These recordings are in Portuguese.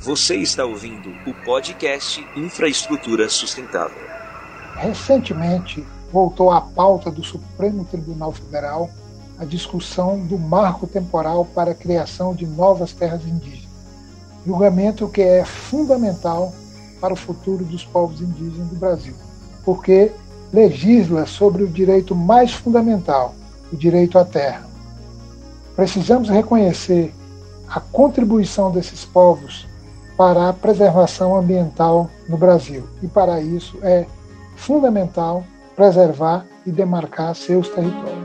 Você está ouvindo o podcast Infraestrutura Sustentável. Recentemente, voltou à pauta do Supremo Tribunal Federal a discussão do marco temporal para a criação de novas terras indígenas. Julgamento que é fundamental para o futuro dos povos indígenas do Brasil, porque legisla sobre o direito mais fundamental, o direito à terra. Precisamos reconhecer a contribuição desses povos para a preservação ambiental no Brasil. E para isso é fundamental preservar e demarcar seus territórios.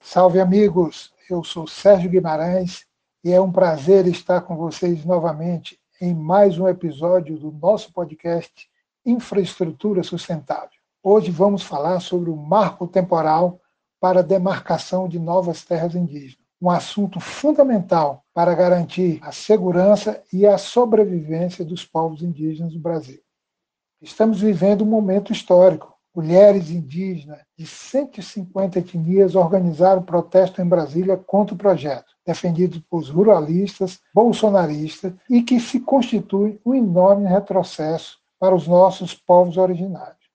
Salve amigos, eu sou Sérgio Guimarães e é um prazer estar com vocês novamente em mais um episódio do nosso podcast Infraestrutura Sustentável. Hoje vamos falar sobre o marco temporal para a demarcação de novas terras indígenas um assunto fundamental para garantir a segurança e a sobrevivência dos povos indígenas do Brasil. Estamos vivendo um momento histórico. Mulheres indígenas de 150 etnias organizaram protesto em Brasília contra o projeto, defendido por ruralistas, bolsonaristas e que se constitui um enorme retrocesso para os nossos povos originários.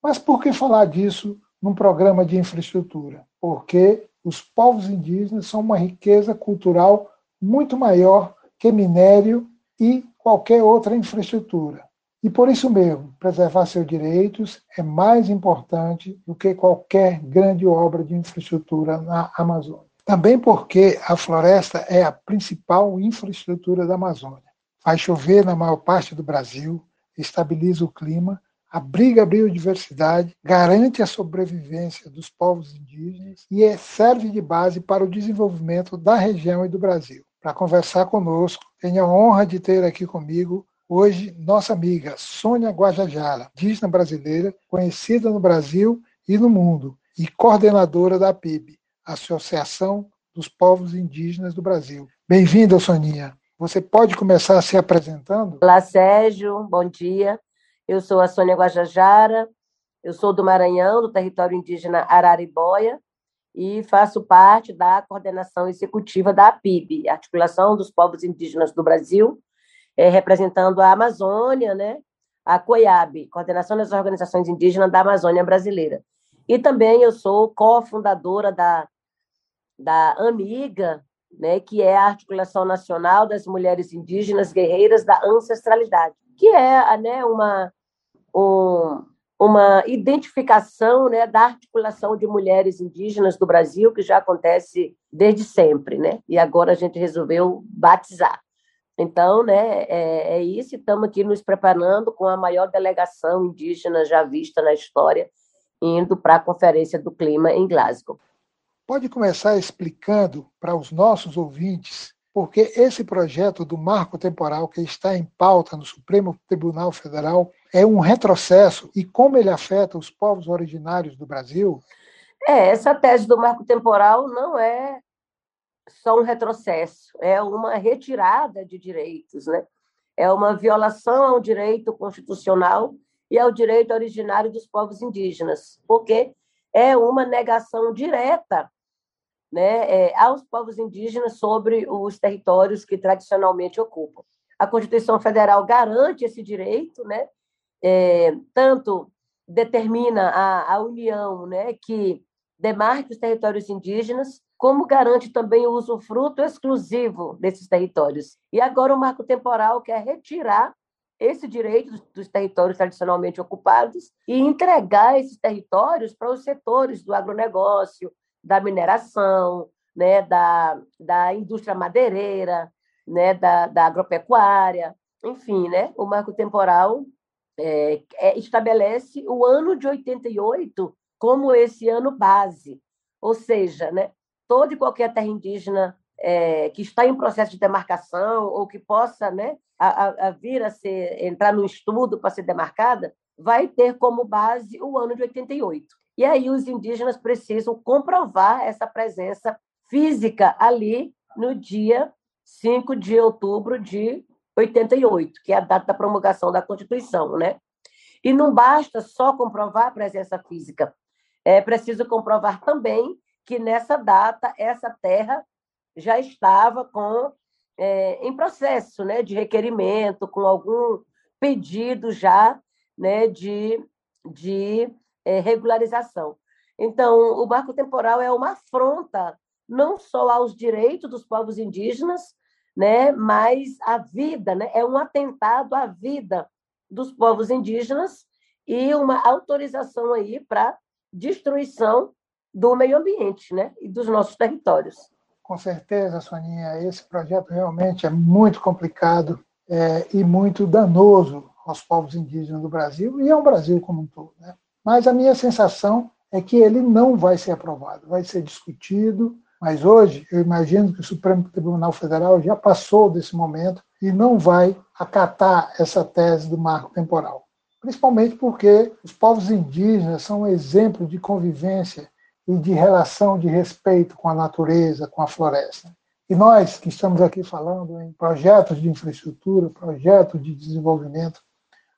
Mas por que falar disso num programa de infraestrutura? Porque os povos indígenas são uma riqueza cultural muito maior que minério e qualquer outra infraestrutura. E por isso mesmo, preservar seus direitos é mais importante do que qualquer grande obra de infraestrutura na Amazônia. Também porque a floresta é a principal infraestrutura da Amazônia. Faz chover na maior parte do Brasil, estabiliza o clima abriga a biodiversidade, garante a sobrevivência dos povos indígenas e serve de base para o desenvolvimento da região e do Brasil. Para conversar conosco, tenho a honra de ter aqui comigo hoje nossa amiga Sônia Guajajara, indígena brasileira, conhecida no Brasil e no mundo, e coordenadora da PIB, Associação dos Povos Indígenas do Brasil. Bem-vinda, Soninha. Você pode começar se apresentando? Olá, Sérgio. Bom dia. Eu sou a Sônia Guajajara, eu sou do Maranhão, do território indígena Araribóia, e faço parte da coordenação executiva da APIB, Articulação dos Povos Indígenas do Brasil, é, representando a Amazônia, né? a COIAB, Coordenação das Organizações Indígenas da Amazônia Brasileira. E também eu sou cofundadora da, da AMIGA, né, que é a Articulação Nacional das Mulheres Indígenas Guerreiras da Ancestralidade, que é né, uma, um, uma identificação né, da articulação de mulheres indígenas do Brasil, que já acontece desde sempre, né? e agora a gente resolveu batizar. Então, né, é, é isso, estamos aqui nos preparando com a maior delegação indígena já vista na história, indo para a Conferência do Clima em Glasgow. Pode começar explicando para os nossos ouvintes porque esse projeto do marco temporal que está em pauta no Supremo Tribunal Federal é um retrocesso e como ele afeta os povos originários do Brasil? É, essa tese do marco temporal não é só um retrocesso, é uma retirada de direitos, né? É uma violação ao direito constitucional e ao direito originário dos povos indígenas, porque é uma negação direta né, é, aos povos indígenas sobre os territórios que tradicionalmente ocupam. A Constituição Federal garante esse direito, né, é, tanto determina a, a União né, que demarque os territórios indígenas, como garante também o usufruto exclusivo desses territórios. E agora o marco temporal quer retirar esse direito dos, territórios tradicionalmente ocupados e entregar esses territórios para os setores do agronegócio, da mineração, né, da, da indústria madeireira, né, da, da agropecuária, enfim, né, o marco temporal é, é, estabelece o ano de 88 como esse ano base, ou seja, né, toda e qualquer terra indígena é, que está em processo de demarcação ou que possa né, a, a vir a ser, entrar no estudo para ser demarcada, vai ter como base o ano de 88. E aí os indígenas precisam comprovar essa presença física ali no dia 5 de outubro de 88, que é a data da promulgação da Constituição, né? E não basta só comprovar a presença física, é preciso comprovar também que nessa data essa terra já estava com é, em processo né, de requerimento, com algum pedido já né, de, de é, regularização. Então, o marco temporal é uma afronta não só aos direitos dos povos indígenas, né, mas à vida, né, é um atentado à vida dos povos indígenas e uma autorização aí para destruição do meio ambiente, né, e dos nossos territórios. Com certeza, Soninha, esse projeto realmente é muito complicado é, e muito danoso aos povos indígenas do Brasil e ao Brasil como um todo. Né? Mas a minha sensação é que ele não vai ser aprovado, vai ser discutido, mas hoje eu imagino que o Supremo Tribunal Federal já passou desse momento e não vai acatar essa tese do marco temporal. Principalmente porque os povos indígenas são um exemplo de convivência e de relação de respeito com a natureza, com a floresta. E nós que estamos aqui falando em projetos de infraestrutura, projetos de desenvolvimento,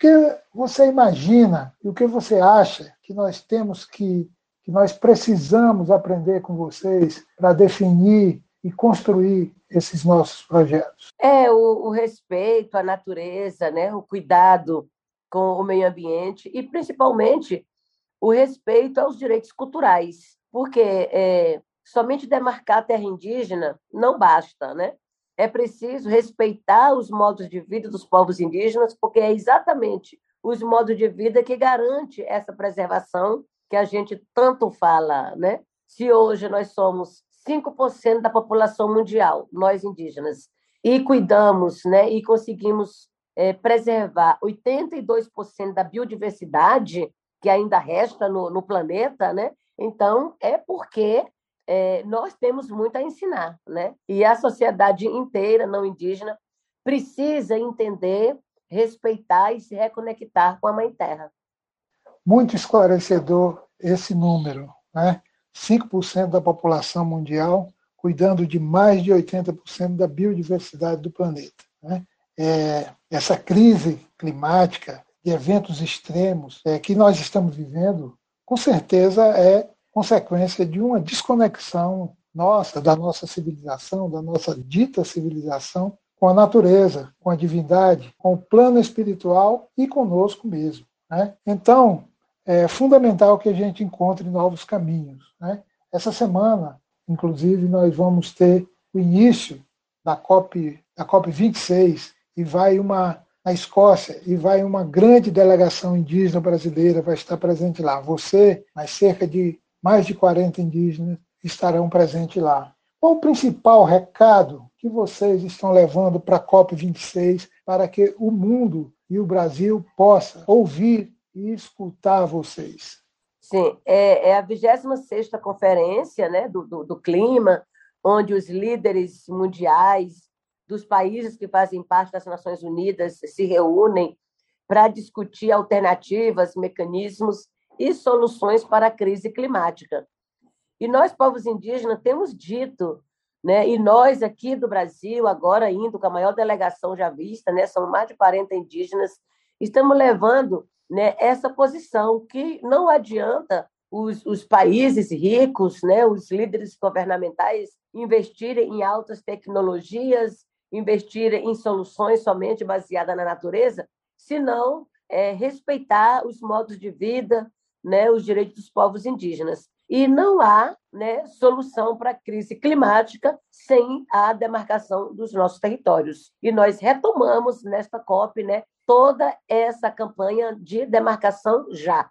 que você imagina e o que você acha que nós temos que que nós precisamos aprender com vocês para definir e construir esses nossos projetos? É o, o, respeito à natureza, né? o cuidado com o meio ambiente e, principalmente, o respeito aos direitos culturais, porque é, somente demarcar a terra indígena não basta, né? É preciso respeitar os modos de vida dos povos indígenas, porque é exatamente os modos de vida que garante essa preservação que a gente tanto fala, né? Se hoje nós somos 5% da população mundial, nós indígenas, e cuidamos, né, e conseguimos é, preservar 82% da biodiversidade que ainda resta no, no planeta, né? Então, é porque é, nós temos muito a ensinar, né? E a sociedade inteira não indígena precisa entender, respeitar e se reconectar com a Mãe Terra muito esclarecedor esse número, né? 5% da população mundial cuidando de mais de 80% da biodiversidade do planeta. Né? É, essa crise climática, de eventos extremos é, que nós estamos vivendo, com certeza é consequência de uma desconexão nossa, da nossa civilização, da nossa dita civilização, com a natureza, com a divindade, com o plano espiritual e conosco mesmo. Né? Então, é fundamental que a gente encontre novos caminhos. Né? Essa semana, inclusive, nós vamos ter o início da COP, da COP 26 e vai uma na Escócia e vai uma grande delegação indígena brasileira vai estar presente lá. Você, mais cerca de mais de 40 indígenas estarão presentes lá. Qual o principal recado que vocês estão levando para a COP 26 para que o mundo e o Brasil possa ouvir e escutar vocês. Sim, é, é a 26ª conferência né, do, do, do clima, onde os líderes mundiais dos países que fazem parte das Nações Unidas se reúnem para discutir alternativas, mecanismos e soluções para a crise climática. E nós, povos indígenas, temos dito, né, e nós aqui do Brasil, agora indo com a maior delegação já vista, né, são mais de 40 indígenas, estamos levando né, essa posição, que não adianta os, os países ricos, né, os líderes governamentais, investirem em altas tecnologias, investirem em soluções somente baseadas na natureza, senão é, respeitar os modos de vida, né, os direitos dos povos indígenas. E não há né, solução para a crise climática sem a demarcação dos nossos territórios. E nós retomamos nesta COP né, toda essa campanha de demarcação já.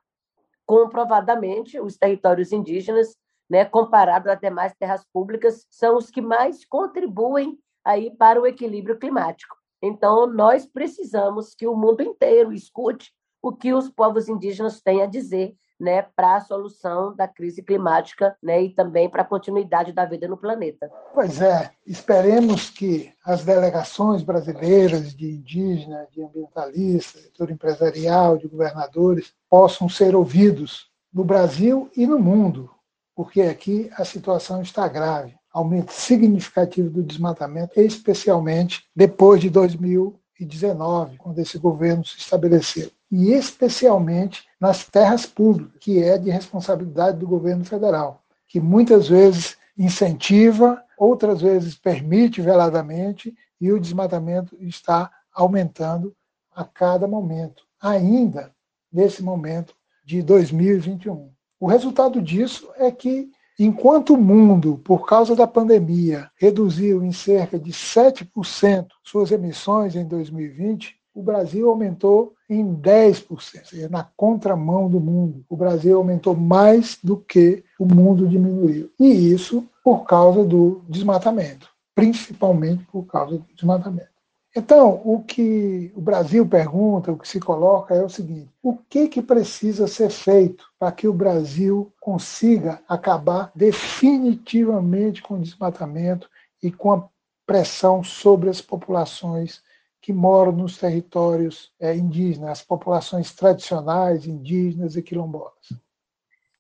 Comprovadamente, os territórios indígenas, né, comparado às demais terras públicas, são os que mais contribuem aí para o equilíbrio climático. Então, nós precisamos que o mundo inteiro escute o que os povos indígenas têm a dizer né, para a solução da crise climática né, e também para a continuidade da vida no planeta. Pois é, esperemos que as delegações brasileiras de indígenas, de ambientalistas, setor empresarial, de governadores, possam ser ouvidos no Brasil e no mundo, porque aqui a situação está grave. Aumento significativo do desmatamento, especialmente depois de 2019, quando esse governo se estabeleceu e especialmente nas terras públicas, que é de responsabilidade do governo federal, que muitas vezes incentiva outras vezes permite veladamente, e o desmatamento está aumentando a cada momento, ainda nesse momento de 2021. O resultado disso é que, enquanto o mundo, por causa da pandemia, reduziu em cerca de 7% suas emissões em 2020, o Brasil aumentou em 10%, na contramão do mundo. O Brasil aumentou mais do que o mundo diminuiu. E isso por causa do desmatamento, principalmente por causa do desmatamento. Então, o que o Brasil pergunta, o que se coloca é o seguinte: o que, que precisa ser feito para que o Brasil consiga acabar definitivamente com o desmatamento e com a pressão sobre as populações que moram nos territórios é, indígenas, as populações tradicionais, indígenas e quilombolas?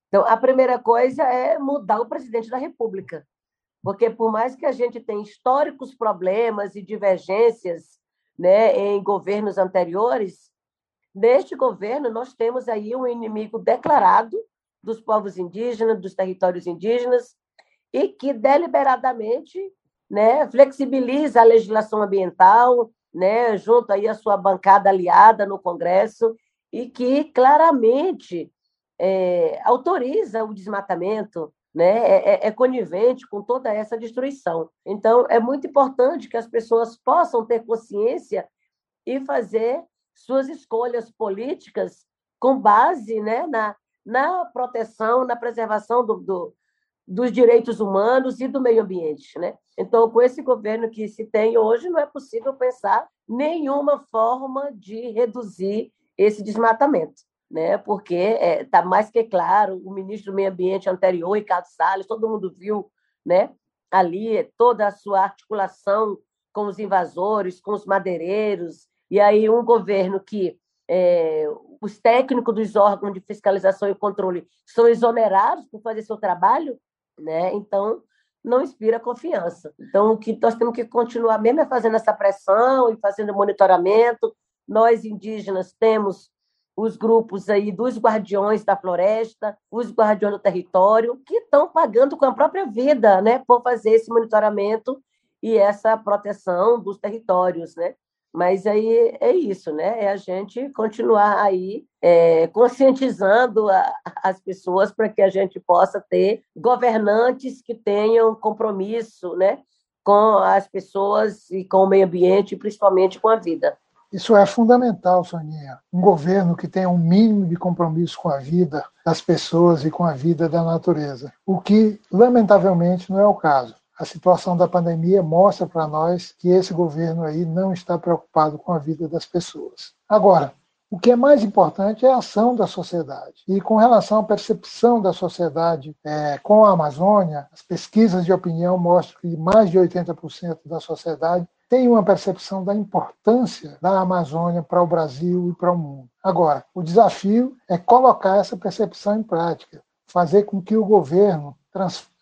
Então, a primeira coisa é mudar o presidente da República. Porque, por mais que a gente tenha históricos problemas e divergências né, em governos anteriores, neste governo nós temos aí um inimigo declarado dos povos indígenas, dos territórios indígenas, e que deliberadamente né, flexibiliza a legislação ambiental, né, junto aí à sua bancada aliada no Congresso, e que claramente é, autoriza o desmatamento, né, é, é, é, conivente com toda essa destruição. Então, é muito importante que as pessoas possam ter consciência e fazer suas escolhas políticas com base né, na, na proteção, na preservação do, do, dos direitos humanos e do meio ambiente. Né? Então, com esse governo que se tem hoje, não é possível pensar nenhuma forma de reduzir esse desmatamento né? porque está é, tá mais que claro, o ministro do Meio Ambiente anterior, Ricardo Salles, todo mundo viu né? ali toda a sua articulação com os invasores, com os madeireiros, e aí um governo que é, os técnicos dos órgãos de fiscalização e controle são exonerados por fazer seu trabalho, né? então não inspira confiança. Então, o que nós temos que continuar mesmo é fazendo essa pressão e fazendo monitoramento. Nós, indígenas, temos os grupos aí dos guardiões da floresta, os guardiões do território, que estão pagando com a própria vida, né, por fazer esse monitoramento e essa proteção dos territórios, né? Mas aí é isso, né? É a gente continuar aí é, conscientizando a, as pessoas para que a gente possa ter governantes que tenham compromisso, né, com as pessoas e com o meio ambiente, principalmente com a vida. Isso é fundamental, Soninha. Um governo que tenha um mínimo de compromisso com a vida das pessoas e com a vida da natureza. O que, lamentavelmente, não é o caso. A situação da pandemia mostra para nós que esse governo aí não está preocupado com a vida das pessoas. Agora, o que é mais importante é a ação da sociedade. E com relação à percepção da sociedade é, com a Amazônia, as pesquisas de opinião mostram que mais de 80% da sociedade tem uma percepção da importância da Amazônia para o Brasil e para o mundo. Agora, o desafio é colocar essa percepção em prática, fazer com que o governo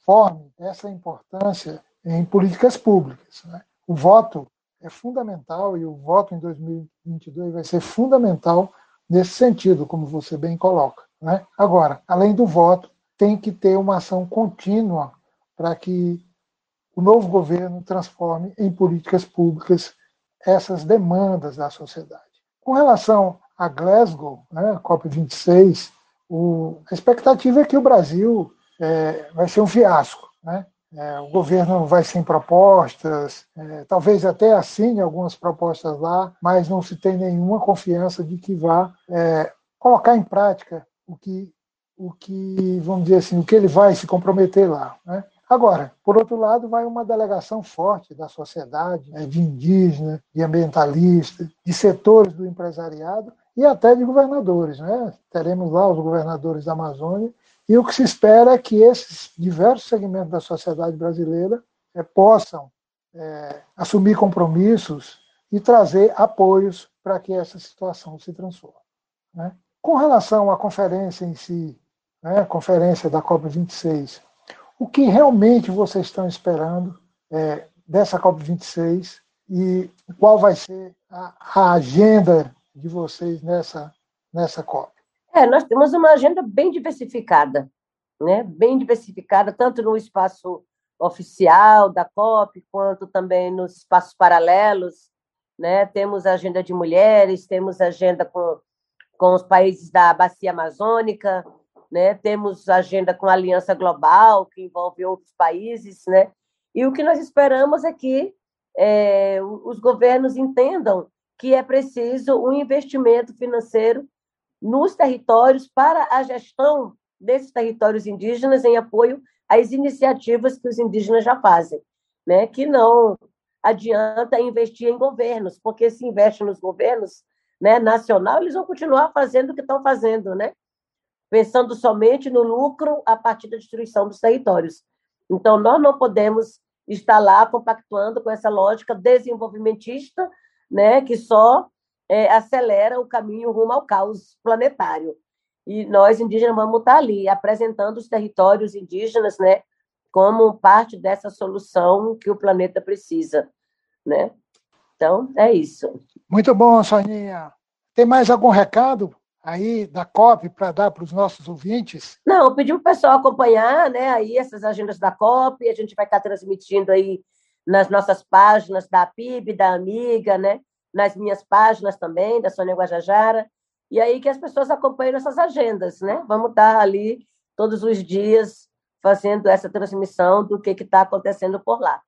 transforme essa importância em políticas públicas. Né? O voto é fundamental e o voto em 2022 vai ser fundamental nesse sentido, como você bem coloca. Né? Agora, além do voto, tem que ter uma ação contínua para que o novo governo transforme em políticas públicas essas demandas da sociedade. Com relação a Glasgow, né, COP26, o, a expectativa é que o Brasil é, vai ser um fiasco. Né? É, o governo vai sem propostas, é, talvez até assine algumas propostas lá, mas não se tem nenhuma confiança de que vá é, colocar em prática o que, o que, vamos dizer assim, o que ele vai se comprometer lá. Né? Agora, por outro lado, vai uma delegação forte da sociedade, né, de indígenas, de ambientalistas, de setores do empresariado e até de governadores. Né? Teremos lá os governadores da Amazônia e o que se espera é que esses diversos segmentos da sociedade brasileira é, possam é, assumir compromissos e trazer apoios para que essa situação se transforme. Né? Com relação à conferência em si, né, a conferência da COP26, o que realmente vocês estão esperando é, dessa COP26 e qual vai ser a, a, agenda de vocês nessa, nessa COP? É, nós temos uma agenda bem diversificada, né? bem diversificada, tanto no espaço oficial da COP, quanto também nos espaços paralelos. Né? Temos agenda de mulheres, temos agenda com, com os países da Bacia Amazônica, né? temos agenda com a Aliança Global, que envolve outros países. Né? E o que nós esperamos é que é, os governos entendam que é preciso um investimento financeiro nos territórios para a gestão desses territórios indígenas em apoio às iniciativas que os indígenas já fazem, né? Que não adianta investir em governos, porque se investe nos governos, né, nacional, eles vão continuar fazendo o que estão fazendo, né? Pensando somente no lucro a partir da destruição dos territórios. Então, nós não podemos estar lá compactuando com essa lógica desenvolvimentista, né, que só é, acelera o caminho rumo ao caos planetário. E nós, indígenas, vamos estar ali apresentando os territórios indígenas né, como parte dessa solução que o planeta precisa. Né? Então, é isso. Muito bom, Soninha. Tem mais algum recado aí da COP para dar para os nossos ouvintes? Não, pedi para o pessoal acompanhar né, aí essas agendas da COP, a gente vai estar transmitindo aí nas nossas páginas da PIB, da Amiga, né, nas minhas páginas também, da Sônia Guajajara, e aí que as pessoas acompanhem essas agendas, né? Vamos estar ali todos os dias fazendo essa transmissão do que está acontecendo por lá.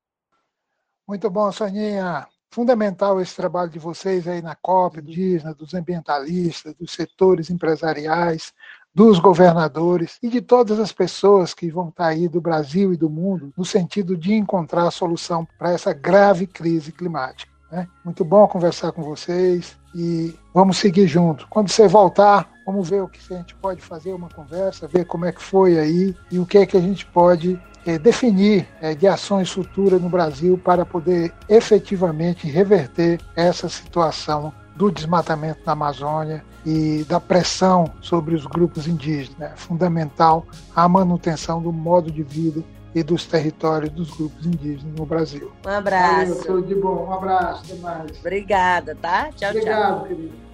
Muito bom, Soninha fundamental esse trabalho de vocês aí na COP, indígena, dos ambientalistas, dos setores empresariais, dos governadores e de todas as pessoas que vão estar aí do Brasil e do mundo no sentido de encontrar a solução para essa grave crise climática. Né? Muito bom conversar com vocês e vamos seguir junto. Quando você voltar, vamos ver o que a gente pode fazer, uma conversa, ver como é que foi aí e o que é que a gente pode é, definir é, de ações futuras no Brasil para poder efetivamente reverter essa situação do desmatamento na Amazônia e da pressão sobre os grupos indígenas. É fundamental a manutenção do modo de vida e dos territórios dos grupos indígenas no Brasil. Um abraço. Valeu, tudo de bom. Um abraço. Até mais. Obrigada, tá? Tchau, Obrigado, tchau. querido.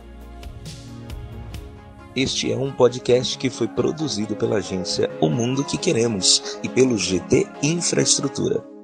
Este é um podcast que foi produzido pela agência O Mundo que Queremos e pelo GT Infraestrutura.